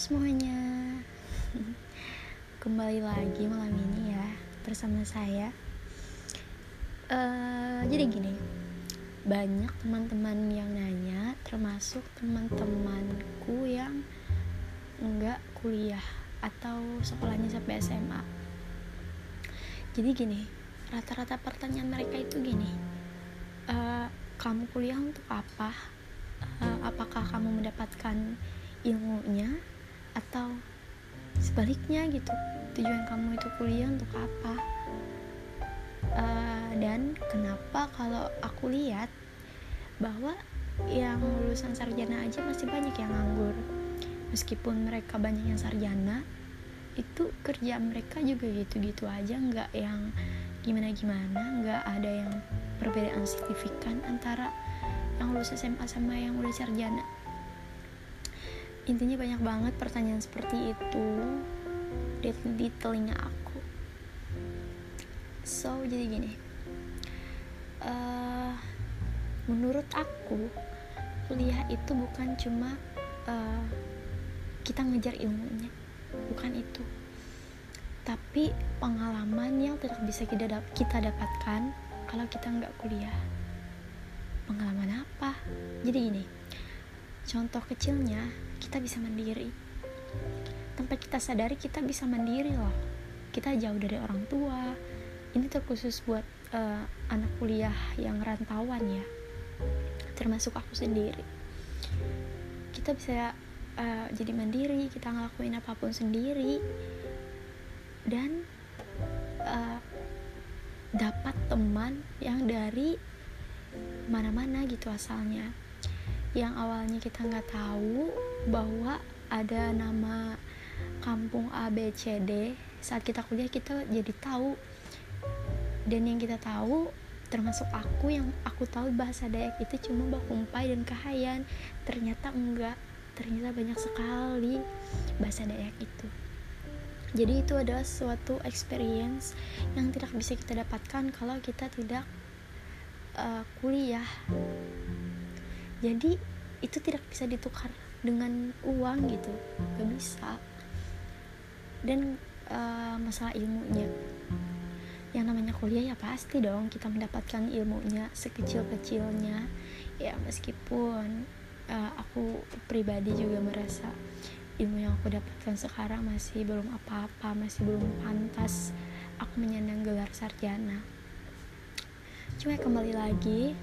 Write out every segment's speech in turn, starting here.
semuanya. Kembali lagi malam ini ya Bersama saya. Uh, Jadi gini Banyak teman-teman yang nanya Termasuk teman-temanku yang Enggak kuliah Atau sekolahnya sampai SMA Jadi gini Rata-rata pertanyaan mereka itu gini uh, Kamu kuliah untuk apa? Uh, apakah kamu mendapatkan ilmunya atau sebaliknya gitu tujuan kamu itu kuliah untuk apa? Uh, dan kenapa kalau aku lihat bahwa yang lulusan sarjana aja masih banyak yang nganggur. Meskipun mereka banyak yang sarjana itu kerja mereka juga gitu-gitu aja nggak yang gimana-gimana nggak ada yang perbedaan signifikan antara yang lulus SMA sama yang udah sarjana intinya banyak banget pertanyaan seperti itu di, di telinga aku. So jadi gini. Uh, menurut aku kuliah itu bukan cuma uh, kita ngejar ilmunya. Bukan itu. Tapi pengalaman yang tidak bisa kita, kita dapatkan kalau kita nggak kuliah. Pengalaman apa? Jadi gini. Contoh kecilnya kita bisa mandiri. Tanpa kita sadari kita bisa mandiri loh. Kita jauh dari orang tua. Ini terkhusus buat uh, anak kuliah yang rantauan ya. Termasuk aku sendiri. Kita bisa uh, jadi mandiri kita ngelakuin apa pun sendiri. Dan uh, dapat teman yang dari mana-mana gitu asalnya. Yang awalnya kita nggak tahu bahwa ada nama kampung A B C D. Saat kita kuliah kita jadi tahu. Dan yang kita tahu termasuk aku yang aku tahu bahasa Dayak itu cuma Bakumpai dan Kahayan. Ternyata enggak. Ternyata banyak sekali bahasa Dayak itu. Jadi itu adalah suatu experience yang tidak bisa kita dapatkan kalau kita tidak uh, kuliah. Jadi itu tidak bisa ditukar dengan uang gitu gak bisa. Dan uh, masalah ilmunya. Yang namanya kuliah ya pasti dong kita mendapatkan ilmunya sekecil-kecilnya. Ya meskipun uh, aku pribadi juga merasa ilmu yang aku dapatkan sekarang masih belum apa-apa masih belum pantas aku menyandang gelar sarjana. Cuma kembali lagi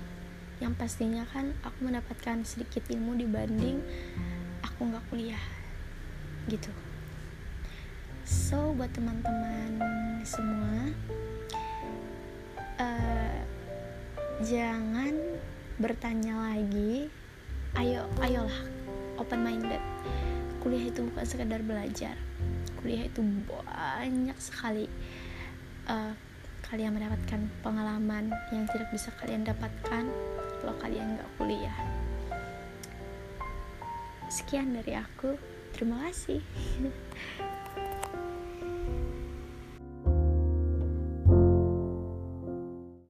yang pastinya kan aku mendapatkan sedikit ilmu dibanding aku nggak kuliah gitu. So buat teman-teman semua uh, jangan bertanya lagi. Ayo ayolah open minded kuliah itu bukan sekedar belajar. Kuliah itu banyak sekali uh, kalian mendapatkan pengalaman yang tidak bisa kalian dapatkan kalau kalian nggak kuliah. Sekian dari aku. Terima kasih